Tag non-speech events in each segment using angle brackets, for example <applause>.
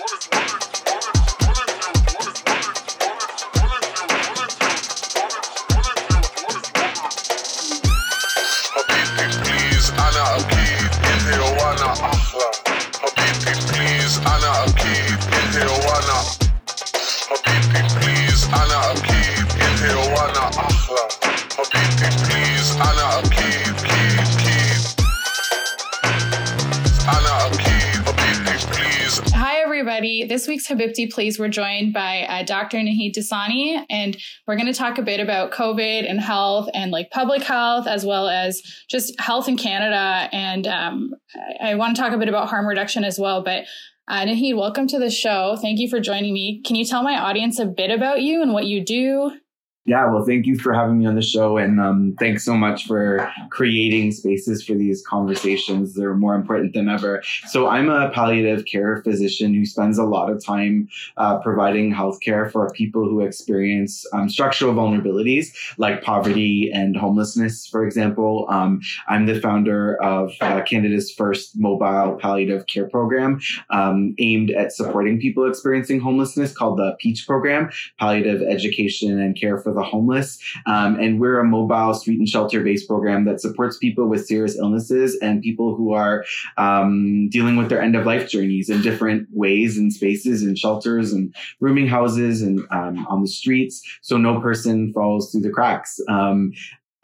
What if This week's Habibti Please, we're joined by uh, Dr. Naheed Dosani, and we're going to talk a bit about COVID and health and like public health, as well as just health in Canada. And um, I, I want to talk a bit about harm reduction as well. But uh, Naheed, welcome to the show. Thank you for joining me. Can you tell my audience a bit about you and what you do? Yeah, well, thank you for having me on the show. And um, thanks so much for creating spaces for these conversations. They're more important than ever. So, I'm a palliative care physician who spends a lot of time uh, providing healthcare for people who experience um, structural vulnerabilities like poverty and homelessness, for example. Um, I'm the founder of uh, Canada's first mobile palliative care program um, aimed at supporting people experiencing homelessness called the PEACH program, Palliative Education and Care for the homeless. Um, and we're a mobile street and shelter based program that supports people with serious illnesses and people who are um, dealing with their end of life journeys in different ways and spaces and shelters and rooming houses and um, on the streets. So no person falls through the cracks. Um,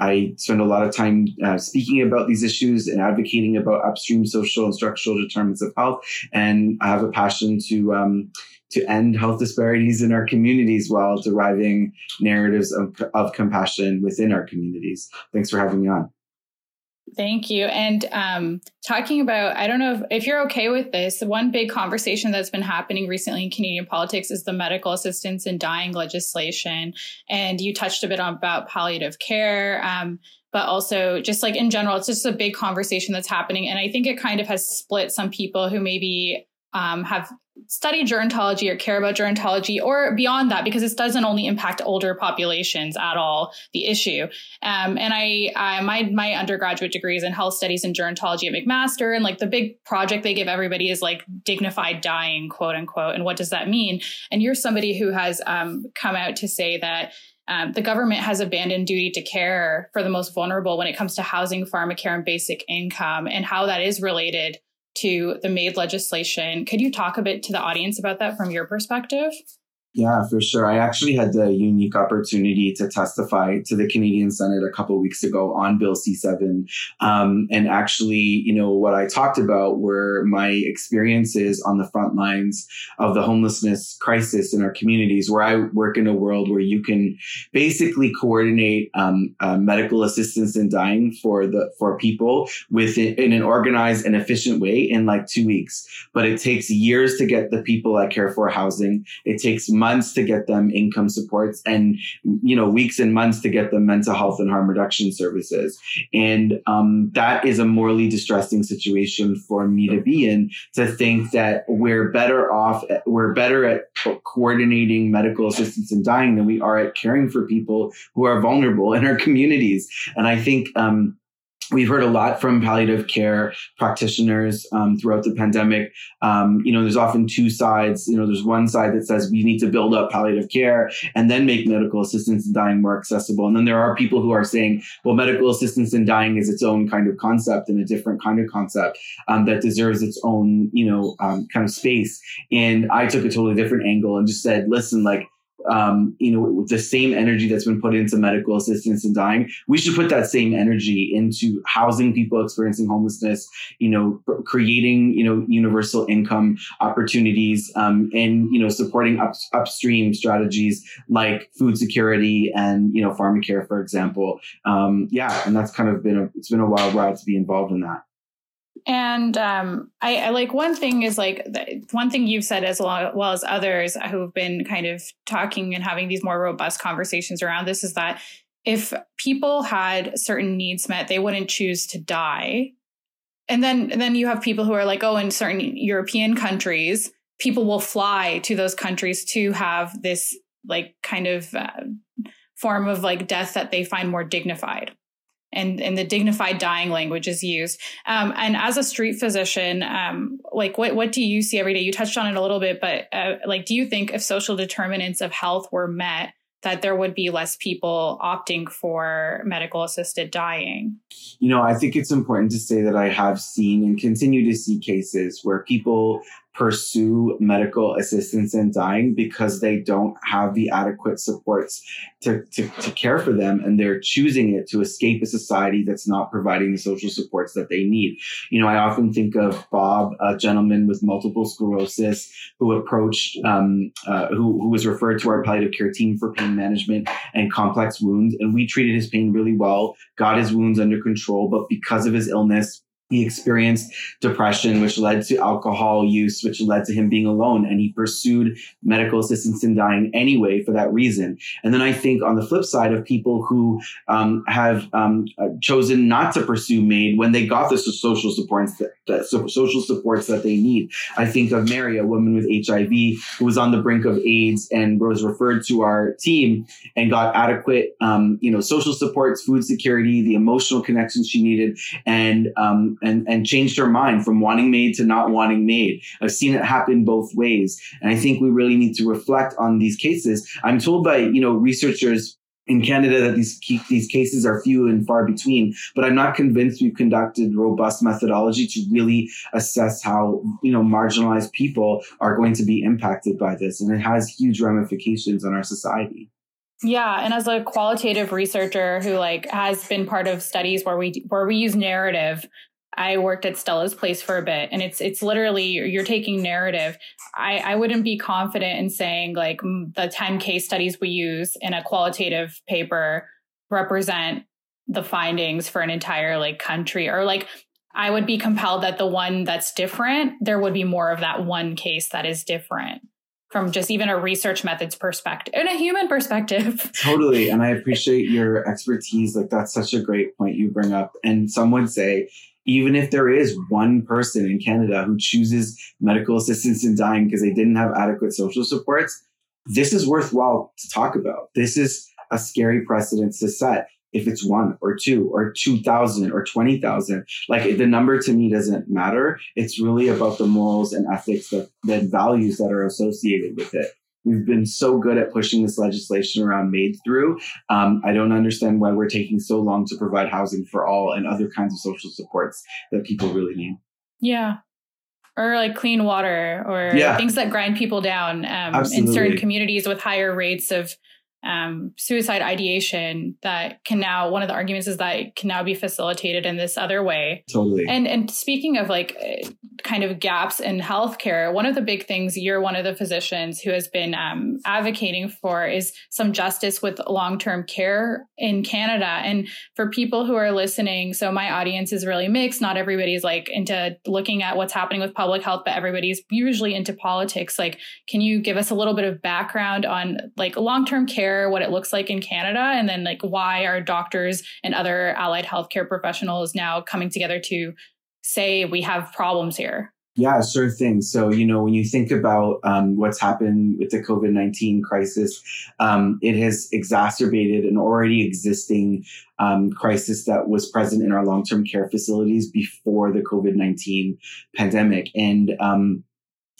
I spend a lot of time uh, speaking about these issues and advocating about upstream social and structural determinants of health. And I have a passion to um, to end health disparities in our communities while deriving narratives of, of compassion within our communities. Thanks for having me on. Thank you. And um, talking about, I don't know if, if, you're okay with this. One big conversation that's been happening recently in Canadian politics is the medical assistance in dying legislation. And you touched a bit on about palliative care. Um, but also just like in general, it's just a big conversation that's happening. And I think it kind of has split some people who maybe um, have studied gerontology or care about gerontology or beyond that because this doesn't only impact older populations at all the issue. Um, and I, I my my undergraduate degree is in health studies and gerontology at mcmaster and like the big project they give everybody is like dignified dying quote unquote. And what does that mean? And you're somebody who has um, come out to say that um, the government has abandoned duty to care for the most vulnerable when it comes to housing, pharmacare, and basic income, and how that is related to the MAID legislation. Could you talk a bit to the audience about that from your perspective? Yeah, for sure. I actually had the unique opportunity to testify to the Canadian Senate a couple weeks ago on Bill C7. Um, and actually, you know, what I talked about were my experiences on the front lines of the homelessness crisis in our communities, where I work in a world where you can basically coordinate um, uh, medical assistance in dying for the for people within in an organized and efficient way in like two weeks. But it takes years to get the people I care for housing. It takes months to get them income supports and you know weeks and months to get them mental health and harm reduction services. And um, that is a morally distressing situation for me to be in to think that we're better off we're better at coordinating medical assistance in dying than we are at caring for people who are vulnerable in our communities. And i think um, We've heard a lot from palliative care practitioners um, throughout the pandemic. Um, you know, there's often two sides. You know, there's one side that says we need to build up palliative care and then make medical assistance in dying more accessible. And then there are people who are saying, well, medical assistance in dying is its own kind of concept and a different kind of concept um, that deserves its own, you know, um, kind of space. And I took a totally different angle and just said, listen, like, um, you know, the same energy that's been put into medical assistance and dying, we should put that same energy into housing people experiencing homelessness, you know, creating, you know, universal income opportunities, um, and, you know, supporting up, upstream strategies like food security and, you know, pharmacare, for example. Um, yeah. And that's kind of been a, it's been a wild ride to be involved in that. And um, I, I, like one thing is like one thing you've said as well as others who've been kind of talking and having these more robust conversations around this is that if people had certain needs met, they wouldn't choose to die. And then then you have people who are like, oh, in certain European countries, people will fly to those countries to have this like kind of uh, form of like death that they find more dignified and, and the dignified dying language is used. Um, and as a street physician, um, like what, what do you see every day? You touched on it a little bit, but uh, like, do you think if social determinants of health were met, that there would be less people opting for medical assisted dying? You know, I think it's important to say that I have seen and continue to see cases where people pursue medical assistance in dying because they don't have the adequate supports to, to, to, care for them and they're choosing it to escape a society that's not providing the social supports that they need. You know, I often think of Bob, a gentleman with multiple sclerosis who approached, um, uh, who, who was referred to our palliative care team for pain management and complex wounds. And we treated his pain really well, got his wounds under control, but because of his illness, he experienced depression, which led to alcohol use, which led to him being alone. And he pursued medical assistance in dying anyway for that reason. And then I think on the flip side of people who um, have um, uh, chosen not to pursue MAID when they got the social supports that, the social supports that they need. I think of Mary, a woman with HIV who was on the brink of AIDS and was referred to our team and got adequate, um, you know, social supports, food security, the emotional connections she needed, and and and changed her mind from wanting MAID to not wanting MAID. I've seen it happen both ways, and I think we really need to reflect on these cases. I'm told by you know researchers in Canada that these these cases are few and far between, but I'm not convinced we've conducted robust methodology to really assess how you know marginalized people are going to be impacted by this, and it has huge ramifications on our society. Yeah, and as a qualitative researcher who like has been part of studies where we where we use narrative I worked at Stella's Place for a bit, and it's it's literally you're taking narrative. I I wouldn't be confident in saying like the ten case studies we use in a qualitative paper represent the findings for an entire like country or like I would be compelled that the one that's different there would be more of that one case that is different from just even a research methods perspective and a human perspective. <laughs> Totally. And I appreciate your expertise. Like that's such a great point you bring up. And some would say even if there is one person in Canada who chooses medical assistance in dying because they didn't have adequate social supports, this is worthwhile to talk about. This is a scary precedent to set. If it's one or two or 2,000 or 20,000, like the number to me doesn't matter. It's really about the morals and ethics, the, the values that are associated with it. We've been so good at pushing this legislation around MAID through. Um, I don't understand why we're taking so long to provide housing for all and other kinds of social supports that people really need. Yeah. Or like clean water or yeah. things that grind people down um, in certain communities with higher rates of um, suicide ideation that can now one of the arguments is that it can now be facilitated in this other way. Totally. And and speaking of like kind of gaps in healthcare one of the big things you're one of the physicians who has been um, advocating for is some justice with long-term care in canada. And for people who are listening so my audience is really mixed. Not everybody's like into looking at what's happening with public health but everybody's usually into politics. Like can you give us a little bit of background on like long-term care what it looks like in Canada, and then like why are doctors and other allied healthcare professionals now coming together to say we have problems here? Yeah, sure thing. So, you know, when you think about um, what's happened with the COVID 19 crisis, um, it has exacerbated an already existing um, crisis that was present in our long term care facilities before the COVID 19 pandemic. And um,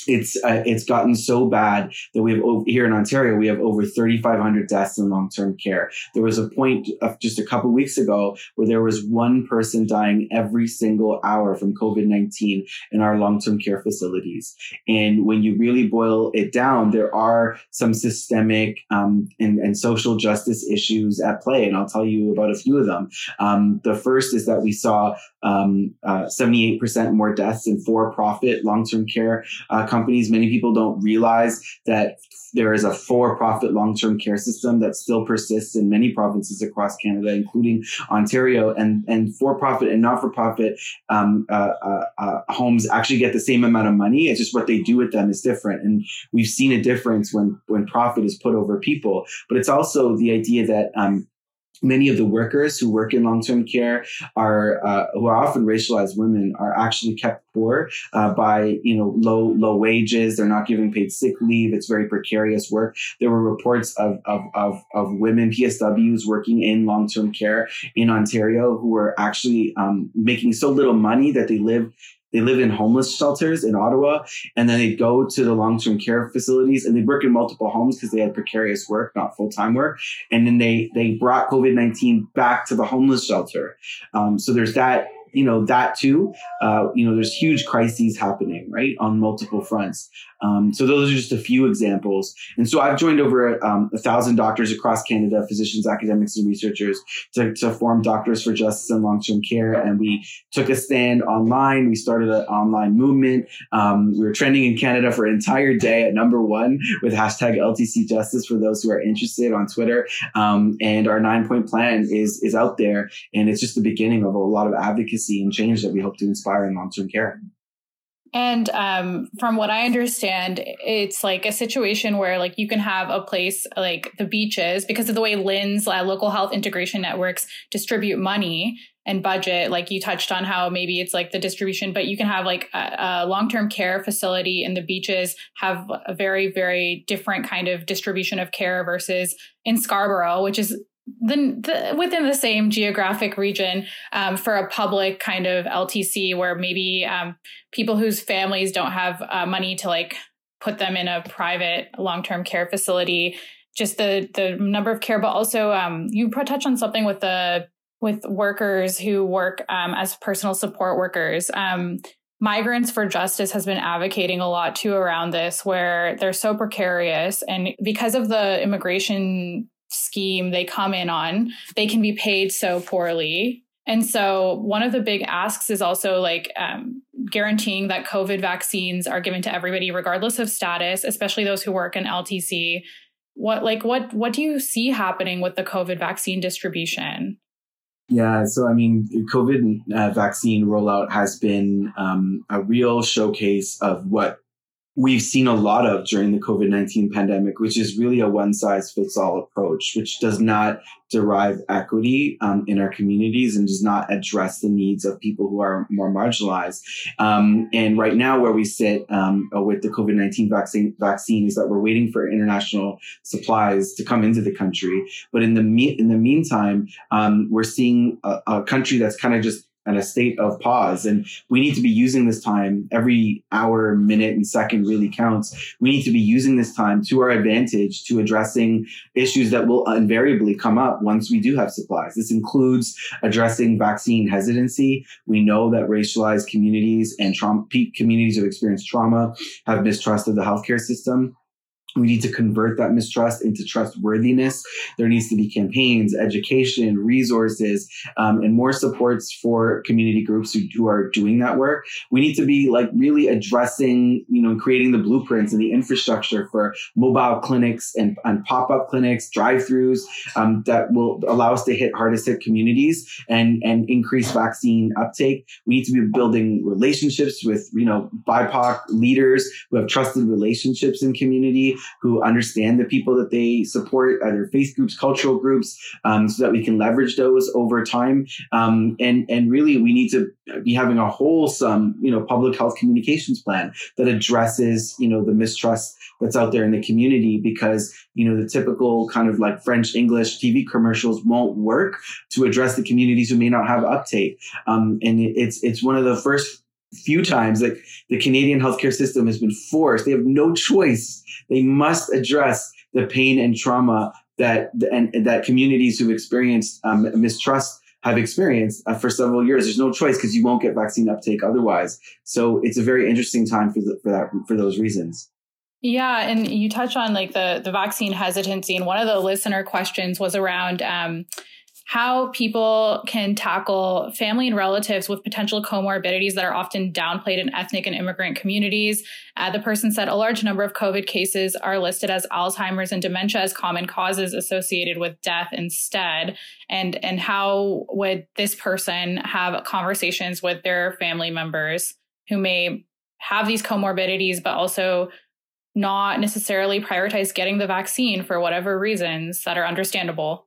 it's uh, it's gotten so bad that we have over, here in Ontario we have over 3,500 deaths in long term care. There was a point of just a couple weeks ago where there was one person dying every single hour from COVID 19 in our long term care facilities. And when you really boil it down, there are some systemic um, and, and, social justice issues at play, and I'll tell you about a few of them. Um, the first is that we saw um, uh, 78% more deaths in for profit long term care. Uh, companies. Many people don't realize that there is a for-profit long-term care system that still persists in many provinces across Canada, including Ontario. And and for-profit and not-for-profit um, uh, uh, uh, homes actually get the same amount of money. It's just what they do with them is different. And we've seen a difference when when profit is put over people. But it's also the idea that um, many of the workers who work in long-term care are uh, who are often racialized women are actually kept poor uh, by you know low low wages. They're not giving paid sick leave. It's very precarious work. There were reports of of of, of women psws working in long-term care in ontario who were actually um, making so little money that they live they live in homeless shelters in Ottawa, and then they go to the long term care facilities, and they work in multiple homes because they had precarious work, not full time work. And then they they brought COVID nineteen back to the homeless shelter. Um, so there's that you know that too uh, you know there's huge crises happening right on multiple fronts. Um, so those are just a few examples. And so i've joined over um, a thousand doctors across canada physicians academics and researchers to, to form doctors for justice and long-term care. And we took a stand online. We started an online movement. Um, we were trending in canada for an entire day at number one with hashtag ltc justice for those who are interested on twitter. Um, and our nine point plan is is out there. And it's just the beginning of a lot of advocacy advocacy and change that we hope to inspire in long term care. And um, from what I understand, it's like a situation where like you can have a place like the beaches because of the way LHINs, uh, local health integration networks, distribute money and budget. Like you touched on how maybe it's like the distribution, but you can have like a, a long term care facility and the beaches have a very very different kind of distribution of care versus in Scarborough, which is the, the, within the same geographic region um, for a public kind of LTC where maybe um, people whose families don't have uh, money to like put them in a private long-term care facility just the the number of care but also um, you touch on something with the with workers who work um, as personal support workers um, Migrants for Justice has been advocating a lot too around this, where they're so precarious. And because of the immigration scheme they come in on, they can be paid so poorly. And so, one of the big asks is also like um, guaranteeing that COVID vaccines are given to everybody, regardless of status, especially those who work in LTC. What like what what do you see happening with the COVID vaccine distribution? Yeah, so I mean, COVID uh, vaccine rollout has been um, a real showcase of what we've seen a lot of during the COVID 19 pandemic, which is really a one size fits all approach, which does not derive equity um, in our communities and does not address the needs of people who are more marginalized. Um, and right now, where we sit um, with the COVID 19 vaccine, vaccine is that we're waiting for international supplies to come into the country. But in the, me- in the meantime, um, we're seeing a, a country that's kind of just and a state of pause. And we need to be using this time every hour, minute, and second really counts. We need to be using this time to our advantage to addressing issues that will invariably come up once we do have supplies. This includes addressing vaccine hesitancy. We know that racialized communities and trauma, communities who experience trauma have mistrust of the healthcare system. We need to convert that mistrust into trustworthiness. There needs to be campaigns, education, resources, um, and more supports for community groups who, who are doing that work. We need to be like really addressing, you know, creating the blueprints and the infrastructure for mobile clinics and, and pop-up clinics, drive-throughs um, that will allow us to hit hardest hit communities and, and increase vaccine uptake. We need to be building relationships with, you know, BIPOC leaders who have trusted relationships in community who understand the people that they support, either faith groups, cultural groups, um, so that we can leverage those over time. Um, and and really, we need to be having a wholesome, you know, public health communications plan that addresses, you know, the mistrust that's out there in the community because you know the typical kind of like French English TV commercials won't work to address the communities who may not have uptake. Um, and it's it's one of the first few times that the Canadian healthcare system has been forced. They have no choice. They must address the pain and trauma that and, and that communities who've experienced um, mistrust have experienced uh, for several years. There's no choice because you won't get vaccine uptake otherwise. So it's a very interesting time for the, for that for those reasons. Yeah, and you touch on like the the vaccine hesitancy, and one of the listener questions was around. Um, how people can tackle family and relatives with potential comorbidities that are often downplayed in ethnic and immigrant communities. Uh, the person said a large number of COVID cases are listed as Alzheimer's and dementia as common causes associated with death instead. And, and how would this person have conversations with their family members who may have these comorbidities, but also not necessarily prioritize getting the vaccine for whatever reasons that are understandable?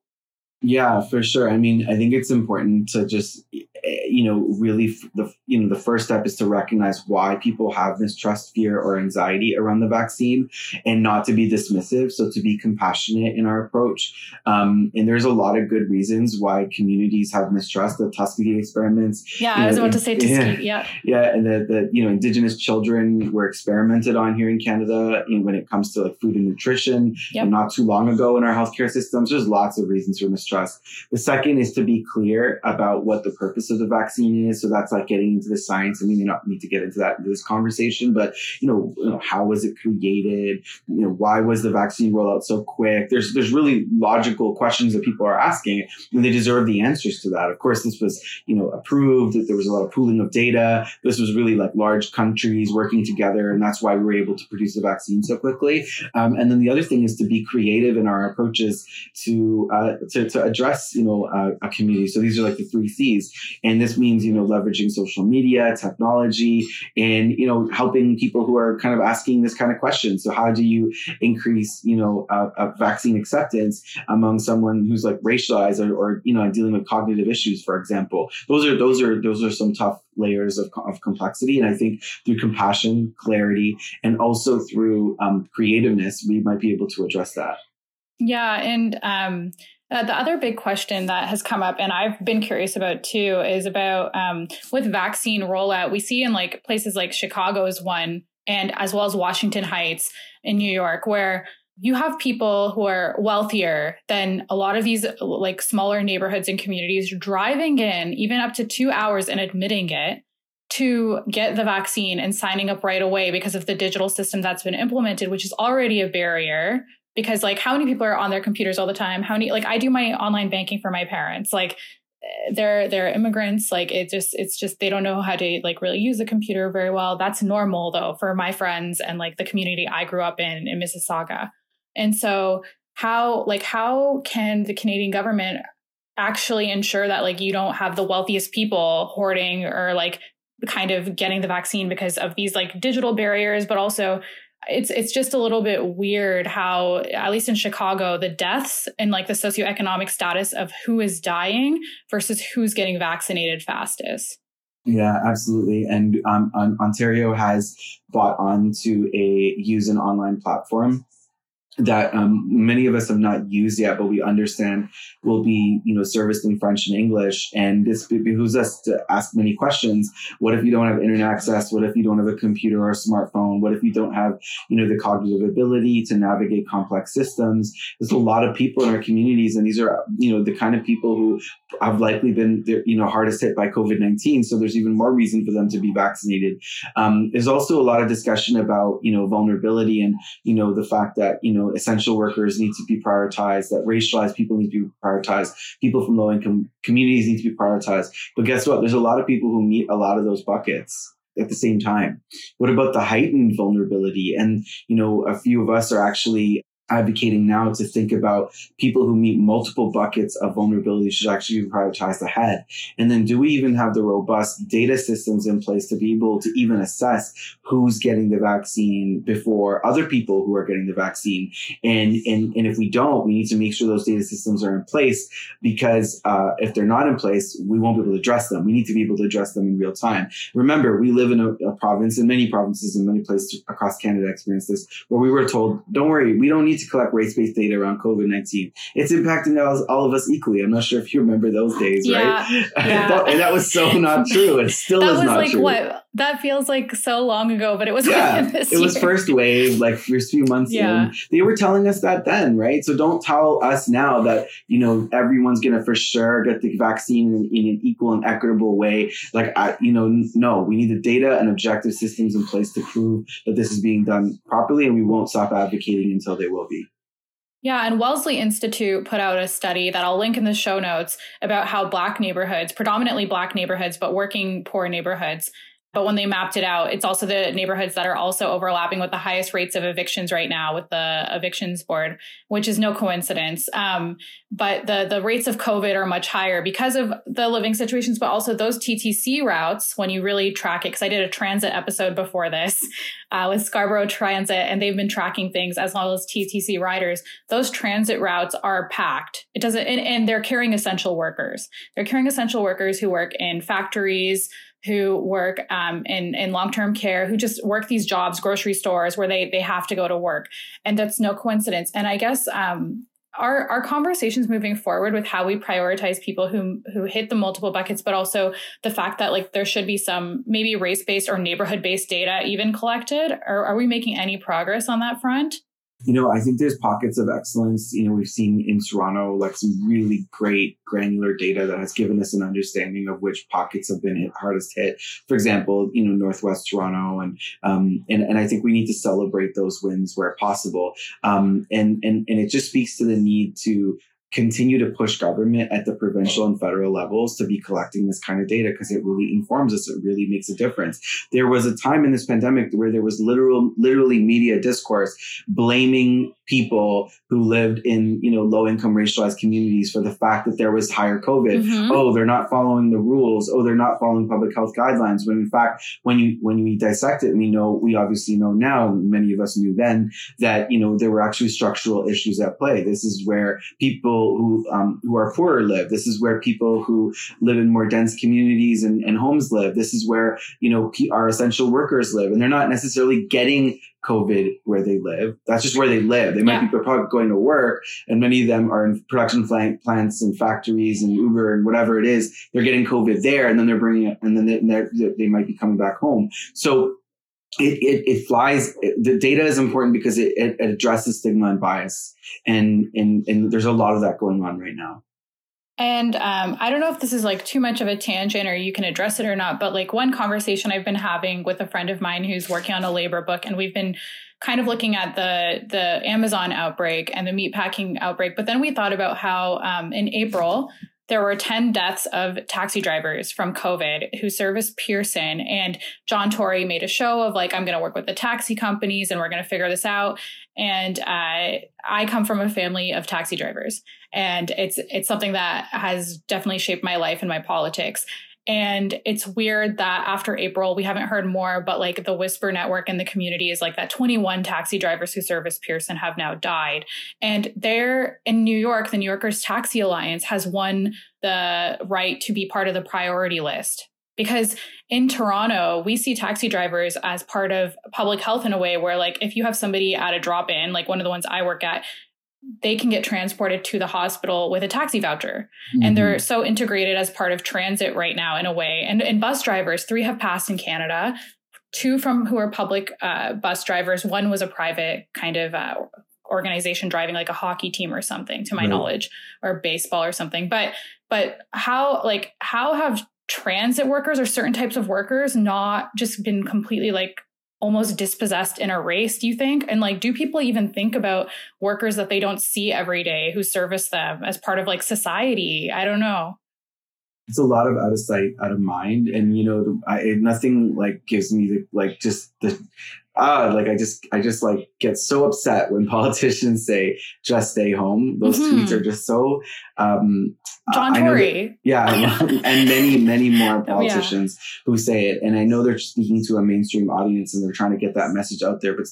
Yeah, for sure. I mean, I think it's important to just, eh, you know, really the you know the first step is to recognize why people have mistrust, fear, or anxiety around the vaccine, and not to be dismissive. So to be compassionate in our approach. Um, and there's a lot of good reasons why communities have mistrust. The Tuskegee experiments. Yeah, I was about to say <laughs> Tuskegee. Yeah, yeah, and the, the you know Indigenous children were experimented on here in Canada you know, when it comes to like food and nutrition. Yep. not too long ago in our healthcare systems, there's lots of reasons for mistrust The second is to be clear about what the purpose of the vaccine is. So that's like getting into the science. and we may not need to get into that in this conversation, but you know, you know, how was it created? You know, why was the vaccine rollout so quick? There's there's really logical questions that people are asking, and they deserve the answers to that. Of course, this was you know approved. There was a lot of pooling of data. This was really like large countries working together, and that's why we were able to produce the vaccine so quickly. Um, and then the other thing is to be creative in our approaches to uh, to, to to address, you know, a community. So these are like the three C's. And this means, you know, leveraging social media, technology, and, you know, helping people who are kind of asking this kind of question. So how do you increase, you know, a vaccine acceptance among someone who's like racialized or, or, you know, dealing with cognitive issues, for example? Those are, those are, those are some tough layers of, of complexity. And I think through compassion, clarity, and also through um, creativeness, we might be able to address that. Yeah. And, um, uh, the other big question that has come up, and I've been curious about too, is about um, with vaccine rollout. We see in like places like Chicago is one, and as well as Washington Heights in New York, where you have people who are wealthier than a lot of these like smaller neighborhoods and communities driving in even up to two hours and admitting it to get the vaccine and signing up right away because of the digital system that's been implemented, which is already a barrier because like how many people are on their computers all the time? How many like i do my online banking for my parents. Like they're they're immigrants. Like it just it's just they don't know how to like really use the computer very well. That's normal though for my friends and like the community i grew up in in mississauga. And so how like how can the canadian government actually ensure that like you don't have the wealthiest people hoarding or like kind of getting the vaccine because of these like digital barriers but also it's it's just a little bit weird how at least in Chicago the deaths and like the socioeconomic status of who is dying versus who's getting vaccinated fastest. Yeah, absolutely. And um, Ontario has bought onto a use an online platform that um, many of us have not used yet, but we understand will be, you know, serviced in French and English. And this behooves us to ask many questions. What if you don't have internet access? What if you don't have a computer or a smartphone? What if you don't have, you know, the cognitive ability to navigate complex systems? There's a lot of people in our communities, and these are, you know, the kind of people who have likely been, you know, hardest hit by COVID-19. So there's even more reason for them to be vaccinated. Um, there's also a lot of discussion about, you know, vulnerability and, you know, the fact that, you know, essential workers need to be prioritized, that racialized people need to be prioritized, people from low income communities need to be prioritized. But guess what? There's a lot of people who meet a lot of those buckets at the same time. What about the heightened vulnerability? And, you know, a few of us are actually advocating now to think about people who meet multiple buckets of vulnerability should actually be prioritized ahead. And then do we even have the robust data systems in place to be able to even assess who's getting the vaccine before other people who are getting the vaccine? And, and, and if we don't, we need to make sure those data systems are in place because uh, if they're not in place, we won't be able to address them. We need to be able to address them in real time. Remember, we live in a, a province and many provinces and many places across Canada experience this where we were told, don't worry, we don't need to collect race-based data around COVID-19. It's impacting all, all of us equally. I'm not sure if you remember those days, yeah, right? Yeah. <laughs> that, and that was so not true. It still that is not like true. What that feels like so long ago, but it was yeah, <laughs> it year. was first wave, like first few months yeah. in. They were telling us that then, right? So don't tell us now that you know everyone's gonna for sure get the vaccine in, in an equal and equitable way. Like I, you know, no, we need the data and objective systems in place to prove that this is being done properly, and we won't stop advocating until they will be. Yeah, and Wellesley Institute put out a study that I'll link in the show notes about how Black neighborhoods, predominantly Black neighborhoods, but working poor neighborhoods, but when they mapped it out, it's also the neighborhoods that are also overlapping with the highest rates of evictions right now with the evictions board, which is no coincidence. Um, but the the rates of COVID are much higher because of the living situations, but also those TTC routes. When you really track it, because I did a transit episode before this uh, with Scarborough Transit, and they've been tracking things as well as TTC riders. Those transit routes are packed. It doesn't, and, and they're carrying essential workers. They're carrying essential workers who work in factories who work um, in in long term care, who just work these jobs, grocery stores where they they have to go to work, and that's no coincidence. And I guess um, our our conversations moving forward with how we prioritize people who who hit the multiple buckets but also the fact that like there should be some maybe race based or neighborhood based data even collected or are we making any progress on that front you know, I think there's pockets of excellence. You know, we've seen in Toronto like some really great granular data that has given us an understanding of which pockets have been hit, hardest hit. For example, you know, Northwest Toronto, and um, and and I think we need to celebrate those wins where possible. Um, and and and it just speaks to the need to continue to push government at the provincial and federal levels to be collecting this kind of data because it really informs us. It really makes a difference. There was a time in this pandemic where there was literal, literally media discourse blaming people who lived in, you know, low income racialized communities for the fact that there was higher COVID. Mm-hmm. Oh, they're not following the rules. Oh, they're not following public health guidelines. When in fact, when you, when we dissect it, we know, we obviously know now, many of us knew then that, you know, there were actually structural issues at play. This is where people who um, who are poorer live. This is where people who live in more dense communities and, and homes live. This is where you know our essential workers live, and they're not necessarily getting COVID where they live. That's just where they live. They might yeah. be probably going to work, and many of them are in production plants and factories and Uber and whatever it is. They're getting COVID there, and then they're bringing it, and then they, they might be coming back home. So it, it, it flies. The data is important because it, it, addresses stigma and bias. And, and, and there's a lot of that going on right now. And um, I don't know if this is like too much of a tangent or you can address it or not, but like one conversation I've been having with a friend of mine who's working on a labor book, and we've been kind of looking at the the Amazon outbreak and the meatpacking outbreak. But then we thought about how um, in April there were 10 deaths of taxi drivers from COVID who service Pearson. And John Tory made a show of like, I'm going to work with the taxi companies and we're going to figure this out. And uh, I come from a family of taxi drivers, and it's it's something that has definitely shaped my life and my politics. And it's weird that after April, we haven't heard more, but like the Whisper Network and the community is like that 21 taxi drivers who service Pearson have now died. And they're in New York, the New Yorkers Taxi Alliance has won the right to be part of the priority list. Because in Toronto, we see taxi drivers as part of public health in a way where, like, if you have somebody at a drop in, like one of the ones I work at, they can get transported to the hospital with a taxi voucher. Mm-hmm. And they're so integrated as part of transit right now in a way. And, and bus drivers, three have passed in Canada, two from who are public uh, bus drivers. One was a private kind of uh, organization driving like a hockey team or something to my right. knowledge or baseball or something but but how like how have transit workers or certain types of workers not just been completely like almost dispossessed and erased, you think? And like, do people even think about workers that they don't see every day who service them as part of like society? I don't know. It's a lot of out of sight, out of mind. And, you know, I, nothing like gives me the, like, just the, ah, like I just, I just like get so upset when <laughs> politicians say just stay home. Those mm-hmm. tweets are just so um, John Tory. yeah, <laughs> and many, many more politicians <laughs> oh, yeah. who say it. And I know they're speaking to a mainstream audience and they're trying to get that message out there. But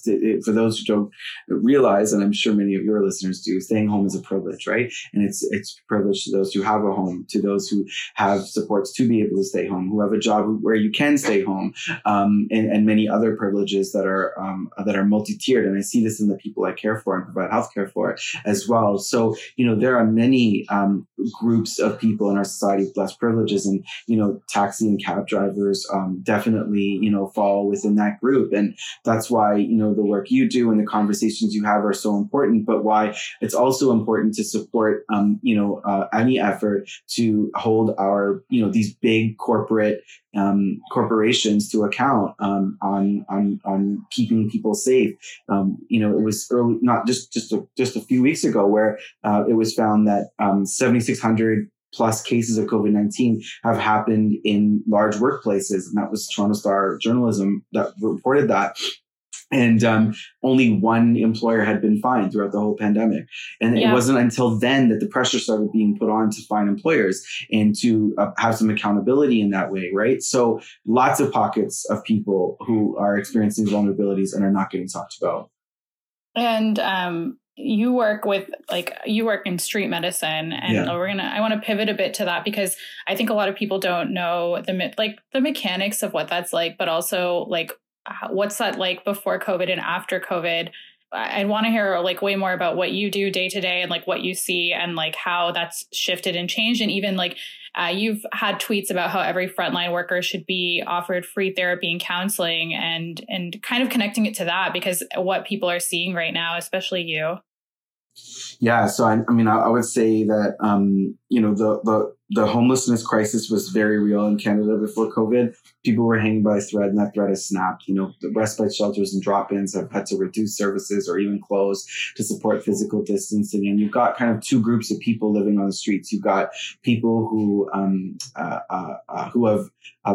for those who don't realize, and I'm sure many of your listeners do, staying home is a privilege, right? And it's it's privilege to those who have a home, to those who have supports to be able to stay home, who have a job where you can stay home, um, and, and many other privileges that are um, that are multi-tiered. And I see this in the people I care for and provide healthcare for as well. So you know there are many um, groups of people in our society with less privileges, and you know, taxi and cab drivers um, definitely you know fall within that group, and that's why you know the work you do and the conversations you have are so important. But why it's also important to support um, you know uh, any effort to hold our you know these big corporate um, corporations to account um, on on on keeping people safe. Um, you know, it was early, not just just a, just a few weeks ago, where uh, it was found that um, 7,600 plus cases of COVID 19 have happened in large workplaces. And that was Toronto Star Journalism that reported that and um, only one employer had been fined throughout the whole pandemic and yeah. it wasn't until then that the pressure started being put on to fine employers and to uh, have some accountability in that way right so lots of pockets of people who are experiencing vulnerabilities and are not getting talked about and um, you work with like you work in street medicine and yeah. we're gonna i want to pivot a bit to that because i think a lot of people don't know the like the mechanics of what that's like but also like what's that like before COVID and after COVID? I'd want to hear like way more about what you do day to day and like what you see and like how that's shifted and changed. And even like uh, you've had tweets about how every frontline worker should be offered free therapy and counseling and and kind of connecting it to that because what people are seeing right now, especially you. Yeah, so I, I mean, I, I, would say that um, you know the the the homelessness crisis was very real in Canada before COVID. People were hanging by a thread, and that thread has snapped. You know, the respite shelters and drop-ins have had to reduce services or even close to support physical distancing. And you've got kind of two groups of people living on the streets. You've got people who um, uh, uh, uh, who have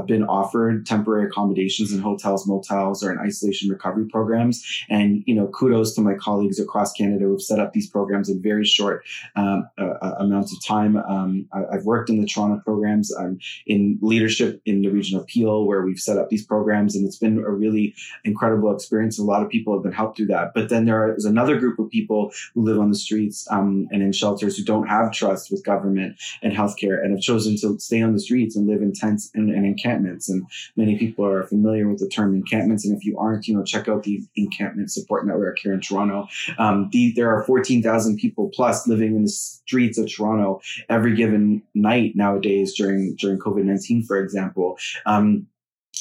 been offered temporary accommodations in hotels, motels, or in isolation recovery programs. And you know, kudos to my colleagues across Canada who've set up these programs in very short um, uh, uh, amounts of time. Um, I, have worked in the Toronto programs. I'm in leadership in the region of Peel, where we've set up these programs, and it's been a really incredible experience. A lot of people have been helped through that. But then there is another group of people who live on the streets um, and in shelters who don't have trust with government and healthcare and have chosen to stay on the streets and live in tents and, and encampments. And many people are familiar with the term encampments. And if you aren't, you know, check out the encampment support network here in Toronto. Um, the, there are 14,000 people plus living in the streets of Toronto every given night nowadays during during COVID nineteen, for example. Um,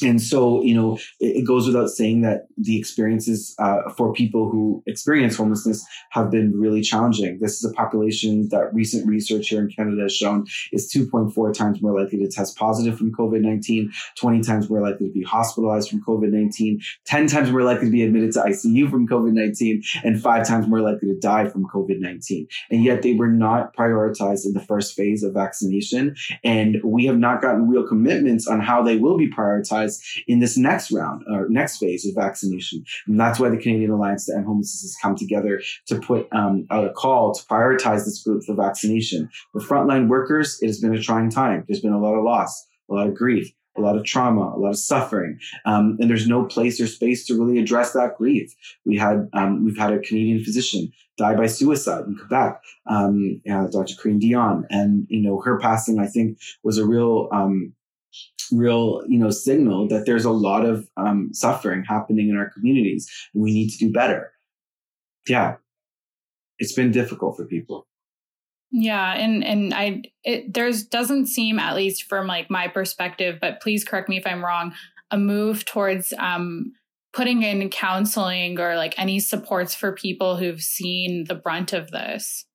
and so, you know, it, it, goes without saying that the experiences uh, for people who experience homelessness have been really challenging. This is a population that recent research here in Canada has shown is 2.4 times more likely to test positive from COVID 19, 20 times more likely to be hospitalized from COVID 19, 10 times more likely to be admitted to ICU from COVID 19, and five times more likely to die from COVID 19. And yet they were not prioritized in the first phase of vaccination. And we have not gotten real commitments on how they will be prioritized in this next round or next phase of vaccination. And that's why the Canadian Alliance to End Homelessness has come together to put um, out a call to prioritize this group for vaccination. For frontline workers, it has been a trying time. There's been a lot of loss, a lot of grief a lot of trauma, a lot of suffering, um, and there's no place or space to really address that grief. We had um, we've had a Canadian physician die by suicide in Quebec, um, Dr. Karine Dion, and you know her passing I think was a real um, real you know signal that there's a lot of um, suffering happening in our communities and we need to do better. Yeah. It's been difficult for people. Yeah and and i it there's doesn't seem at least from like my perspective but please correct me if i'm wrong a move towards um putting in counseling or like any supports for people who've seen the brunt of this.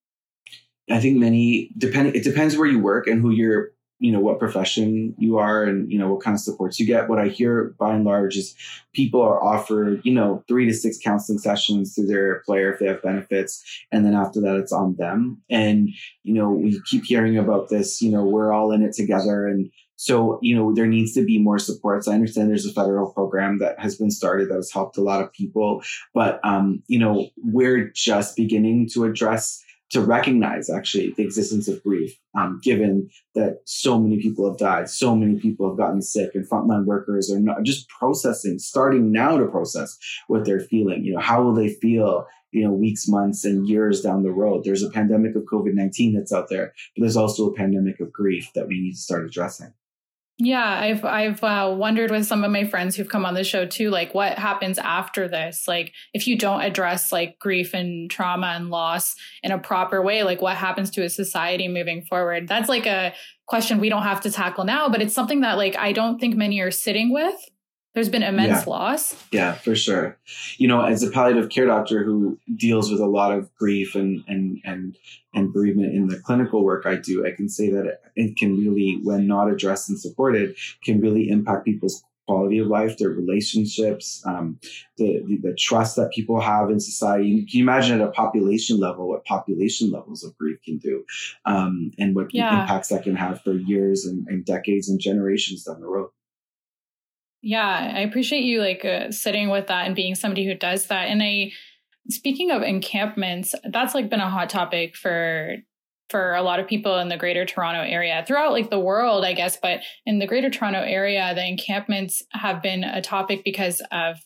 I think many depending it depends where you work and who you're you know what profession you are and you know what kind of supports you get. What i hear by and large is people are offered you know three to six counseling sessions through their employer if they have benefits and then after that it's on them. And you know we keep hearing about this you know we're all in it together. And so you know there needs to be more supports. I understand there's a federal program that has been started that has helped a lot of people. But um you know we're just beginning to address to recognize actually the existence of grief, um, given that so many people have died, so many people have gotten sick, and frontline workers are not just processing, starting now to process what they're feeling. You know, how will they feel? You know, weeks, months, and years down the road. There's a pandemic of COVID nineteen that's out there, but there's also a pandemic of grief that we need to start addressing. Yeah, I've I've uh, wondered with some of my friends who've come on the show too, like what happens after this? Like if you don't address like grief and trauma and loss in a proper way, like what happens to a society moving forward? That's like a question we don't have to tackle now, but it's something that like I don't think many are sitting with there's been immense yeah. loss. Yeah, for sure. You know, as a palliative care doctor who deals with a lot of grief and and and and bereavement in the clinical work I do, I can say that it can really, when not addressed and supported, can really impact people's quality of life, their relationships, um, the, the, the trust that people have in society. Can you imagine at a population level what population levels of grief can do, um, and what yeah. impacts that can have for years and, and, decades and generations down the road. Yeah, I appreciate you like uh, sitting with that and being somebody who does that. And I, speaking of encampments, that's like been a hot topic for for a lot of people in the greater Toronto area throughout like the world, I guess, but in the greater Toronto area, the encampments have been a topic because of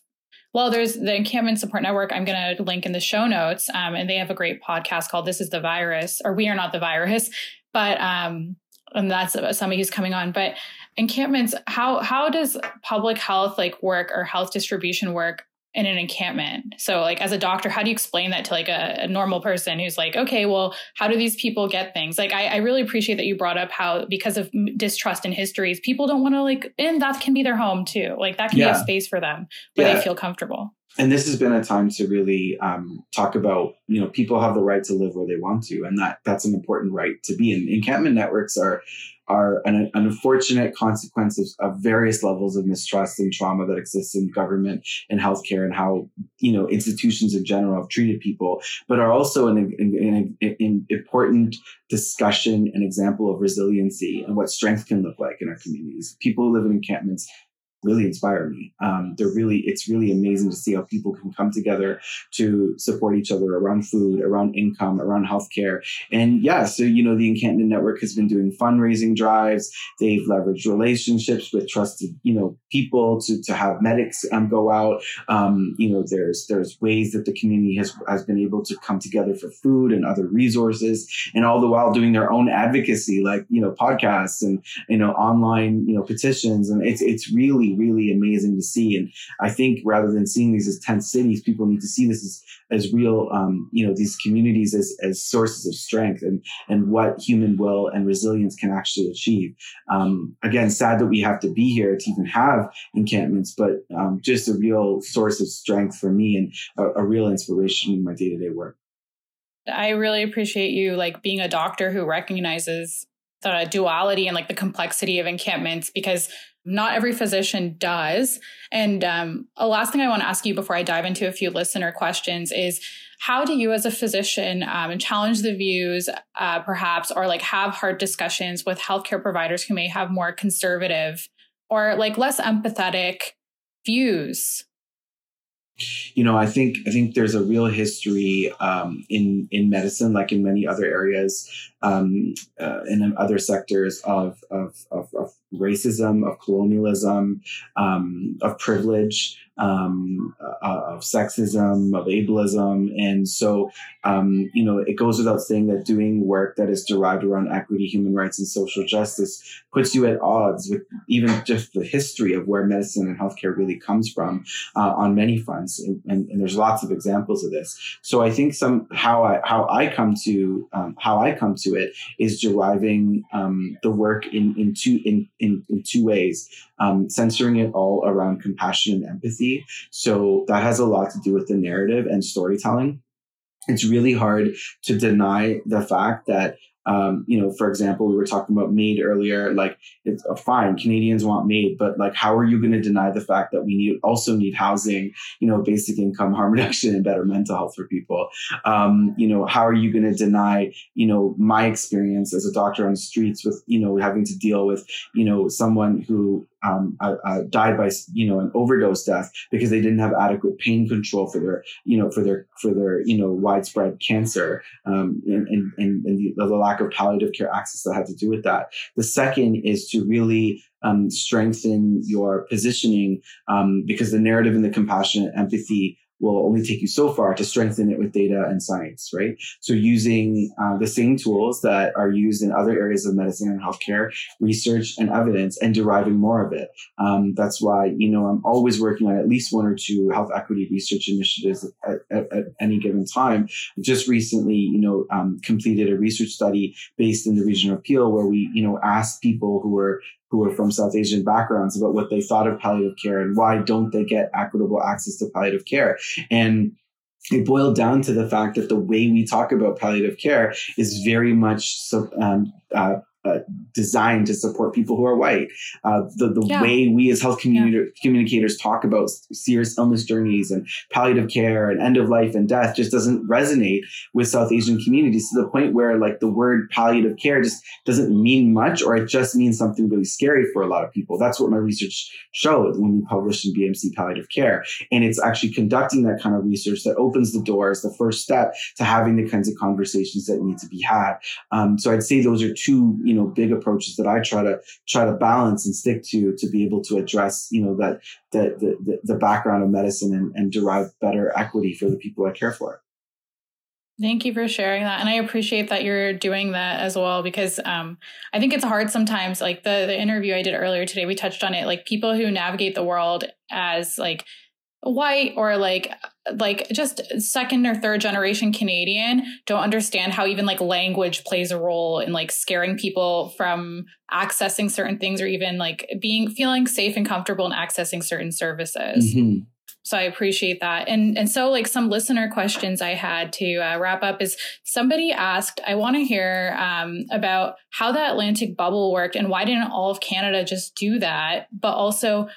well, there's the Encampment Support Network. I'm going to link in the show notes, um, and they have a great podcast called "This Is the Virus" or "We Are Not the Virus," but um, and that's somebody who's coming on. But encampments, how how does public health like work or health distribution work in an encampment. So, like, as a doctor, how do you explain that to like a, a, normal person who's like, okay, well, how do these people get things? Like, I, I really appreciate that you brought up how because of distrust in histories, people don't want to like, and that can be their home too. Like, that can yeah. be a space for them where yeah. they feel comfortable. And this has been a time to really um, talk about, you know, people have the right to live where they want to, and that that's an important right to be. And encampment networks are are an, an unfortunate consequence of, of, various levels of mistrust and trauma that exists in government and healthcare and how you know institutions in general have treated people, but are also an, an, an important discussion and example of resiliency and what strength can look like in our communities. People who live in encampments really inspire me. Um, they're really, it's really amazing to see how people can come together to support each other around food, around income, around healthcare. And yeah, so, you know, the Encampment Network has been doing fundraising drives. They've leveraged relationships with trusted, you know, people to, to have medics um, go out. Um, you know, there's, there's ways that the community has, has been able to come together for food and other resources and all the while doing their own advocacy, like, you know, podcasts and, you know, online, you know, petitions. And it's, it's really, really, amazing to see. And I think rather than seeing these as tent cities, people need to see this as, as real, um, you know, these communities as, as sources of strength and, and what human will and resilience can actually achieve. Um, again, sad that we have to be here to even have encampments, but um, just a real source of strength for me and a, a real inspiration in my day to day work. I really appreciate you like being a doctor who recognizes the duality and like the complexity of encampments because not every physician does. And um, a last thing I want to ask you before I dive into a few listener questions is how do you, as a physician, um, challenge the views, uh, perhaps, or like have hard discussions with healthcare providers who may have more conservative or like less empathetic views you know, I think I think there's a real history um, in in medicine, like in many other areas, um, uh, in other sectors of of, of, of racism, of colonialism, um, of privilege, um, uh, of sexism, of ableism. And so, um, you know, it goes without saying that doing work that is derived around equity, human rights, and social justice puts you at odds with even just the history of where medicine and healthcare really comes from uh, on many fronts. And, and, and, there's lots of examples of this. So I think some how I how I come to um, how I come to it is deriving um, the work in in two in in, in two ways um, censoring it all around compassion and empathy. So that has a lot to do with the narrative and storytelling. It's really hard to deny the fact that um, you know, for example, we were talking about MAID earlier. Like, it's a fine. Canadians want MAID, but like, how are you going to deny the fact that we need also need housing, you know, basic income, harm <laughs> reduction, and better mental health for people? Um, you know, how are you going to deny, you know, my experience as a doctor on the streets with, you know, having to deal with, you know, someone who um, uh, uh, died by you know an overdose death because they didn't have adequate pain control for their you know for their for their you know widespread cancer um, and, and, and the, the, lack of palliative care access that had to do with that. The second is to really um, strengthen your positioning um, because the narrative and the compassionate empathy will only take you so far to strengthen it with data and science, right? So using uh, the same tools that are used in other areas of medicine and healthcare, research and evidence, and deriving more of it. Um, that's why, you know, I'm always working on at least one or two health equity research initiatives at, at, at any given time. Just recently, you know, um, completed a research study based in the region of Peel where we, you know, asked people who were who are from South Asian backgrounds about what they thought of palliative care and why don't they get equitable access to palliative care. And it boiled down to the fact that the way we talk about palliative care is very much so, um, uh, uh, designed to support people who are white. Uh, the the yeah. way we as health yeah. communicators talk about serious illness journeys and palliative care and end of life and death just doesn't resonate with South Asian communities to the point where like the word palliative care just doesn't mean much or it just means something really scary for a lot of people. That's what my research showed when we published in BMC Palliative Care. And it's actually conducting that kind of research that opens the doors, the first step to having the kinds of conversations that need to be had. Um, so I'd say those are two, you know, big approaches that I try to try to balance and stick to to be able to address, you know, that the the, the background of medicine and, and derive better equity for the people I care for. Thank you for sharing that. And I appreciate that you're doing that as well because um, I think it's hard sometimes. Like the, the interview I did earlier today, we touched on it. Like people who navigate the world as like white or like like just second or third generation Canadian don't understand how even like language plays a role in like scaring people from accessing certain things or even like being feeling safe and comfortable in accessing certain services. Mm-hmm. So I appreciate that. And and so like some listener questions I had to uh, wrap up is somebody asked, I want to hear um, about how the Atlantic bubble worked and why didn't all of Canada just do that? But also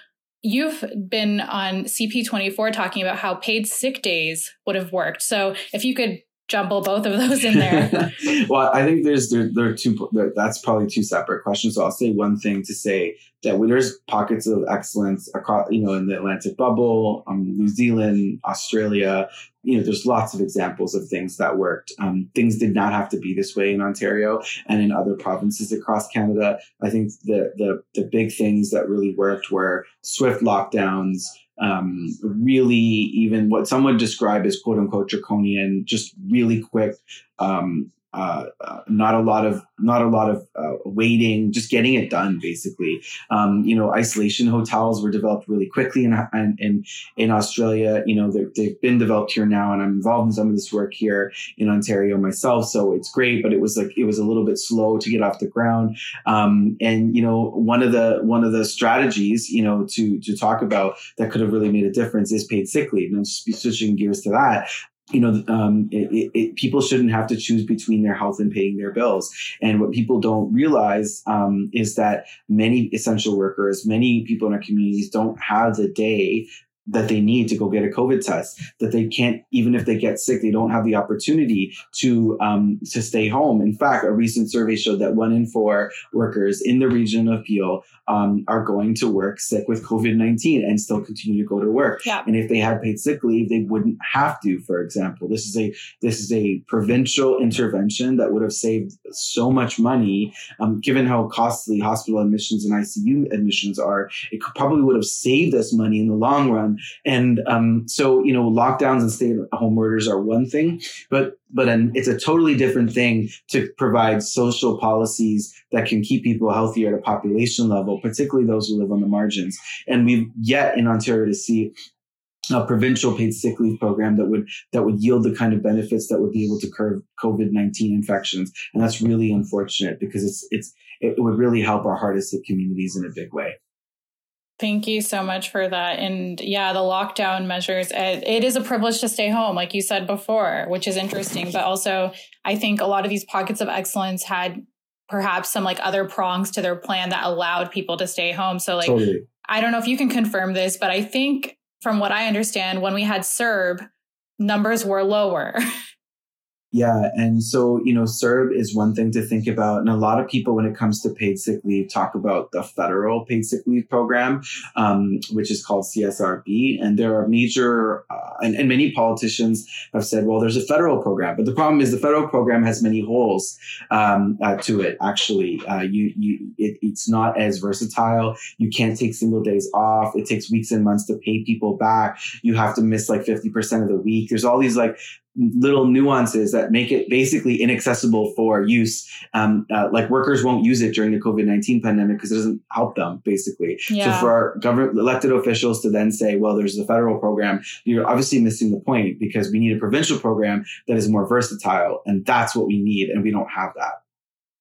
You've been on CP24 talking about how paid sick days would have worked. So if you could jumble both of those in there. <laughs> well, I think there's there, there are two. That's probably two separate questions. So I'll say one thing to say that when there's pockets of excellence across, you know, in the Atlantic bubble, um, New Zealand, Australia, you know, there's lots of examples of things that worked. Um, things did not have to be this way in Ontario and in other provinces across Canada. I think the the the big things that really worked were swift lockdowns um, really even what some would describe as quote unquote draconian, just really quick um, uh, uh, not a lot of not a lot of uh, waiting, just getting it done. Basically, um, you know, isolation hotels were developed really quickly in in in Australia. You know, they've been developed here now, and I'm involved in some of this work here in Ontario myself. So it's great, but it was like it was a little bit slow to get off the ground. Um, and you know, one of the one of the strategies, you know, to to talk about that could have really made a difference is paid sick leave. And switching gears to that, you know, um, it, it, people shouldn't have to choose between their health and paying their bills. And what people don't realize um, is that many essential workers, many people in our communities don't have the day that they need to go get a COVID test, that they can't, even if they get sick, they don't have the opportunity to um, to stay home. In fact, a recent survey showed that one in four workers in the region of Peel um, are going to work sick with COVID 19 and still continue to go to work. Yeah. And if they had paid sick leave, they wouldn't have to, for example. This is a this is a provincial intervention that would have saved so much money. Um, given how costly hospital admissions and ICU admissions are, it probably would have saved us money in the long run. And um, so, you know, lockdowns and stay at home orders are one thing, but but an, it's a totally different thing to provide social policies that can keep people healthier at a population level, particularly those who live on the margins. And we've yet in Ontario to see a provincial paid sick leave program that would that would yield the kind of benefits that would be able to curb COVID nineteen infections, and that's really unfortunate because it's it's it would really help our hardest hit communities in a big way. Thank you so much for that. And yeah, the lockdown measures, it, is a privilege to stay home, like you said before, which is interesting. But also, I think a lot of these pockets of excellence had perhaps some like other prongs to their plan that allowed people to stay home. So, like, totally. I don't know if you can confirm this, but I think from what I understand, when we had CERB, numbers were lower. <laughs> Yeah. And so, you know, CERB is one thing to think about. And a lot of people, when it comes to paid sick leave, talk about the federal paid sick leave program, um, which is called CSRB. And there are major, uh, and, and, many politicians have said, well, there's a federal program. But the problem is the federal program has many holes um, uh, to it, actually. Uh, you, you, it, it's not as versatile. You can't take single days off. It takes weeks and months to pay people back. You have to miss like 50% of the week. There's all these like little nuances that make it basically inaccessible for use. Um, uh, like workers won't use it during the COVID 19 pandemic because it doesn't help them, basically. Yeah. So for our government elected officials to then say, well, there's a federal program, you're obviously missing the point because we need a provincial program that is more versatile. And that's what we need. And we don't have that.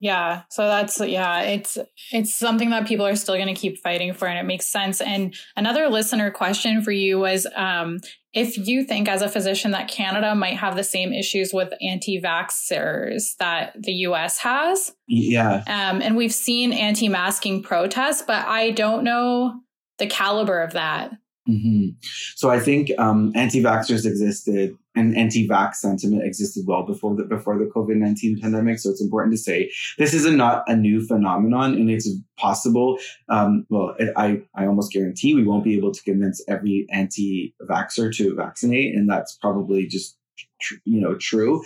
Yeah. So that's yeah, it's it's something that people are still going to keep fighting for and it makes sense. And another listener question for you was um if you think as a physician that Canada might have the same issues with anti-vaxxers that the US has. Yeah. Um and we've seen anti-masking protests, but I don't know the caliber of that. Mm-hmm. So I think um, anti-vaxxers existed and anti-vax sentiment existed well before the before the COVID nineteen pandemic. So it's important to say this is a, not a new phenomenon, and it's possible. Um, well, it, I I almost guarantee we won't be able to convince every anti-vaxxer to vaccinate, and that's probably just you know true.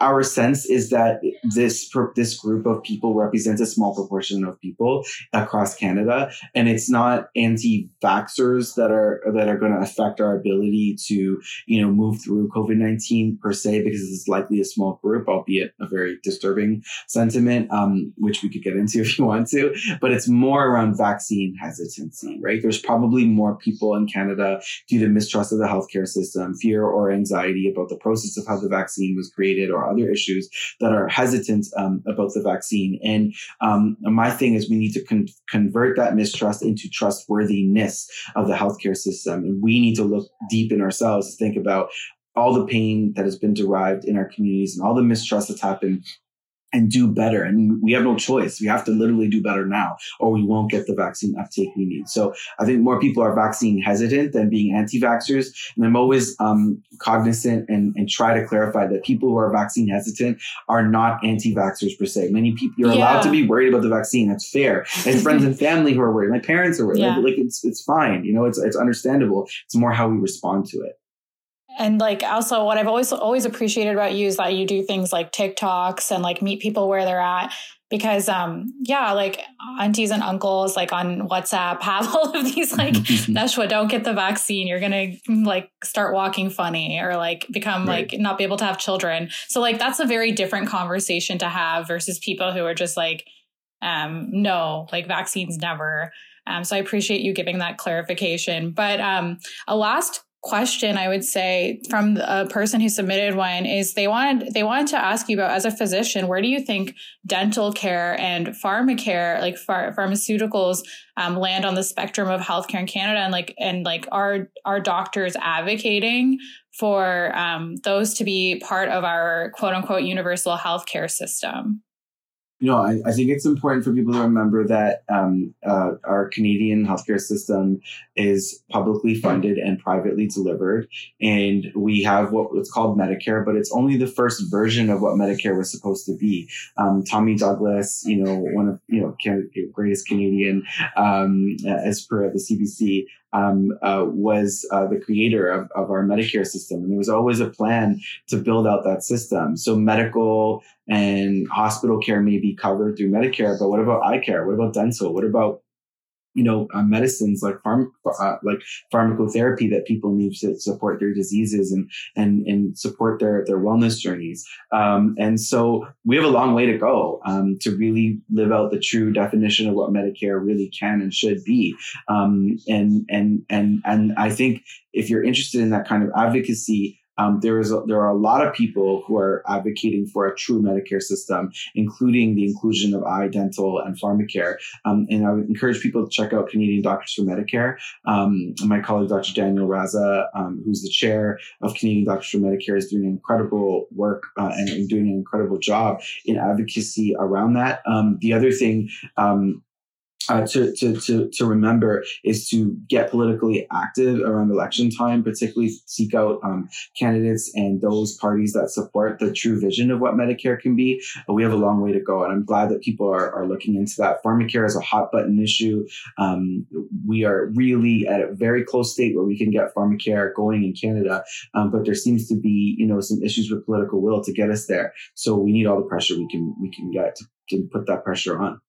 Our sense is that this this group of people represents a small proportion of people across canada and it's not anti-vaxxers that are that are going to affect our ability to you know move through covid-19 per se because it's likely a small group albeit a very disturbing sentiment um, which we could get into <laughs> if you want to but it's more around vaccine hesitancy right? There's probably more people in canada due to mistrust of the healthcare system fear or anxiety about the process of how the vaccine was created or other issues that are hesitant um, about the vaccine. And um, my thing is we need to con- convert that mistrust into trustworthiness of the healthcare system. And we need to look deep in ourselves to think about all the pain that has been derived in our communities and all the mistrust that's happened and do better. And we have no choice. We have to literally do better now, or we won't get the vaccine uptake we need. So I think more people are vaccine hesitant than being anti-vaxxers. And I'm always um, cognizant and, and try to clarify that people who are vaccine hesitant are not anti-vaxxers per se. Many people you're yeah. allowed to be worried about the vaccine. That's fair. And <laughs> friends and family who are worried. My parents are worried. Yeah. Like, like it's it's fine. You know, it's it's understandable. It's more how we respond to it. And like also what I've always always appreciated about you is that you do things like TikToks and like meet people where they're at. Because um yeah like aunties and uncles like on whatsapp have <laughs> all of these like <laughs> Nashwa don't get the vaccine. You're gonna like start walking funny or like become right. like not be able to have children. So like that's a very different conversation to have versus people who are just like um no like vaccines never. Um so i appreciate you giving that clarification. But um a last question I would say from a person who submitted one is they wanted they wanted to ask you about as a physician where do you think dental care and pharmacare like phar- pharmaceuticals um, land on the spectrum of healthcare in Canada? And like and like are are doctors advocating for um, those to be part of our quote unquote universal healthcare system you know, I, I, think it's important for people to remember that um, uh, our Canadian healthcare system is publicly funded and privately delivered. And we have what's called Medicare, but it's only the first version of what Medicare was supposed to be. Um, Tommy Douglas, you know, one of, you know, greatest Canadian um, as per the CBC, um, uh, was uh, the creator of, of our Medicare system. And there was always a plan to build out that system. So medical and hospital care may be covered through Medicare, but what about eye care? What about dental? What about you know, uh, medicines like farm, uh, like pharmacotherapy that people need to support their diseases and and and support their their wellness journeys. Um, and so we have a long way to go um, to really live out the true definition of what Medicare really can and should be. Um, and and and and I think if you're interested in that kind of advocacy, um, there is a, there are a lot of people who are advocating for a true Medicare system, including the inclusion of eye, dental, and pharmacare. Um, and I would encourage people to check out Canadian Doctors for Medicare. Um, my colleague, Dr. Danyaal Raza, um, who's the chair of Canadian Doctors for Medicare, is doing incredible work uh, and, and, doing an incredible job in advocacy around that. Um, the other thing um, uh, to, to, to, to remember is to get politically active around election time, particularly seek out um, candidates and those parties that support the true vision of what Medicare can be. But we have a long way to go. And I'm glad that people are, are looking into that. Pharmacare is a hot button issue. Um, we are really at a very close state where we can get pharmacare going in Canada. Um, but there seems to be, you know, some issues with political will to get us there. So we need all the pressure we can, we can get to, to put that pressure on.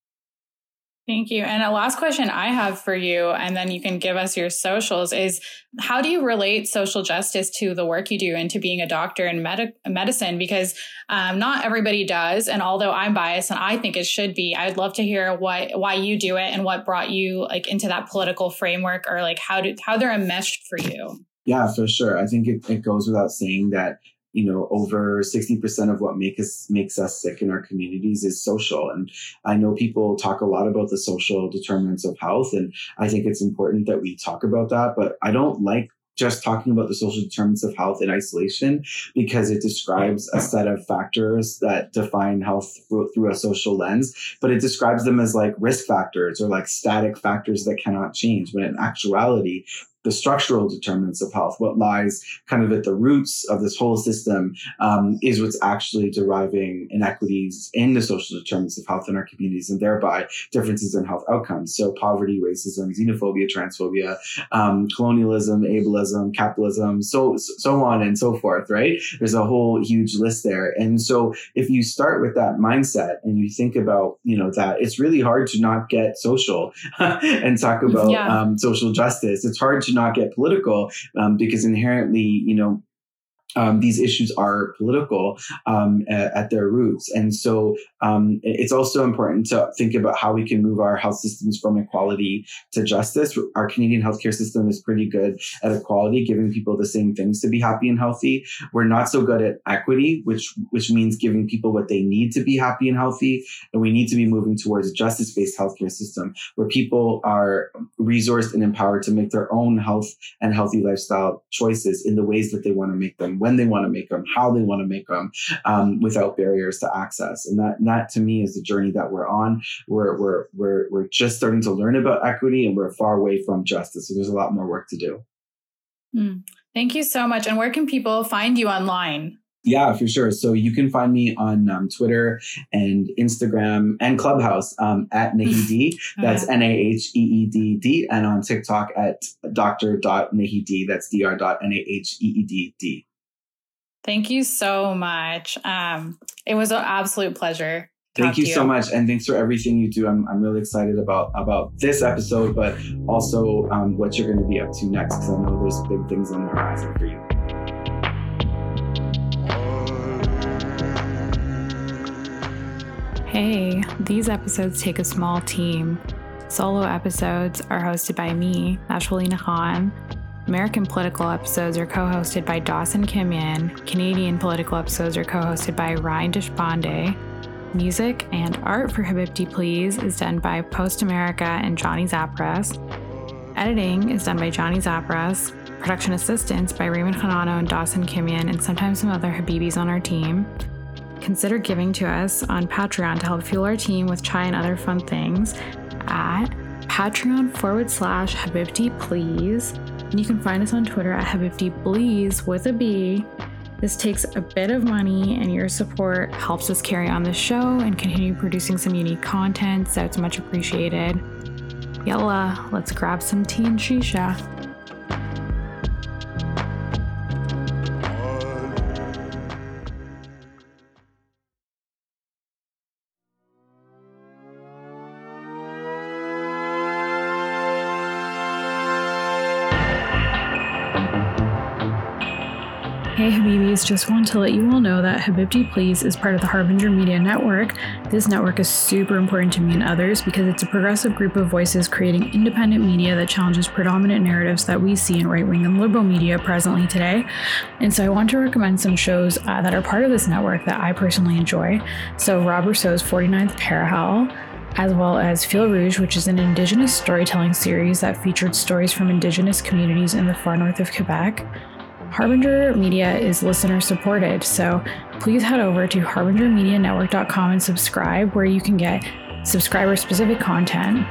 Thank you. And a last question I have for you, and then you can give us your socials, is how do you relate social justice to the work you do and to being a doctor in med- medicine? Because um, not everybody does. And although I'm biased and I think it should be, I'd love to hear what why you do it and what brought you like into that political framework or like how do how they're enmeshed for you. Yeah, for sure. I think it, it goes without saying that you know, over 60% of what make us, makes us sick in our communities is social. And I know people talk a lot about the social determinants of health. And I think it's important that we talk about that, but I don't like just talking about the social determinants of health in isolation because it describes a set of factors that define health through, through, a social lens, but it describes them as like risk factors or like static factors that cannot change. When in actuality, the structural determinants of health, what lies kind of at the roots of this whole system, um, is what's actually deriving inequities in the social determinants of health in our communities and thereby differences in health outcomes. So poverty, racism, xenophobia, transphobia, um, colonialism, ableism, capitalism, so, so on and so forth, right? There's a whole huge list there. And so if you start with that mindset and you think about, you know, that it's really hard to not get social <laughs> and talk about yeah. um, social justice. It's hard to not get political um, because inherently, you know, um, these issues are political um, at, at, their roots. And so um, it's also important to think about how we can move our health systems from equality to justice. Our Canadian healthcare system is pretty good at equality, giving people the same things to be happy and healthy. We're not so good at equity, which which means giving people what they need to be happy and healthy. And we need to be moving towards a justice-based healthcare system where people are resourced and empowered to make their own health and healthy lifestyle choices in the ways that they want to make them when they want to make them, how they want to make them, um, without barriers to access. And that, that to me is the journey that we're on. We're, we're, we're, we're just starting to learn about equity and we're far away from justice. So there's a lot more work to do. Mm. Thank you so much. And where can people find you online? Yeah, for sure. So you can find me on um, Twitter and Instagram and Clubhouse um, at Naheed. <laughs> That's N A H E E D D. And on TikTok at. That's Dr. N A H E E D D. Thank you so much. Um, it was an absolute pleasure. Thank you, you, so much, and thanks for everything you do. I'm, I'm really excited about about this episode, but also um, what you're going to be up to next because I know there's big things on the horizon for you. Hey, these episodes take a small team. Solo episodes are hosted by me, Nashwa Lina Khan, American political episodes are co hosted by Dawson Kim Yin. Canadian political episodes are co hosted by Ryan Deshpande. Music and art for Habibti Please is done by Post America and Johnny Zapras. Editing is done by Johnny Zapras. Production assistance by Raymond Hanano and Dawson Kimian, and sometimes some other Habibis on our team. Consider giving to us on Patreon to help fuel our team with chai and other fun things at patreon forward slash Habibti Please. And you can find us on Twitter at Habibti Bleez with a B. This takes a bit of money, and your support helps us carry on the show and continue producing some unique content, so it's much appreciated. Yalla, let's grab some tea and shisha. Habibis, just want to let you all know that Habibti Please is part of the Harbinger Media Network. This network is super important to me and others because it's a progressive group of voices creating independent media that challenges predominant narratives that we see in right wing and liberal media presently today. And so I want to recommend some shows uh, that are part of this network that I personally enjoy. So Rob Rousseau's 49th Parahell as well as Fil Rouge, which is an Indigenous storytelling series that featured stories from Indigenous communities in the far north of Quebec. Harbinger Media is listener supported, so please head over to harbingermedianetwork.com and subscribe, where you can get subscriber specific content,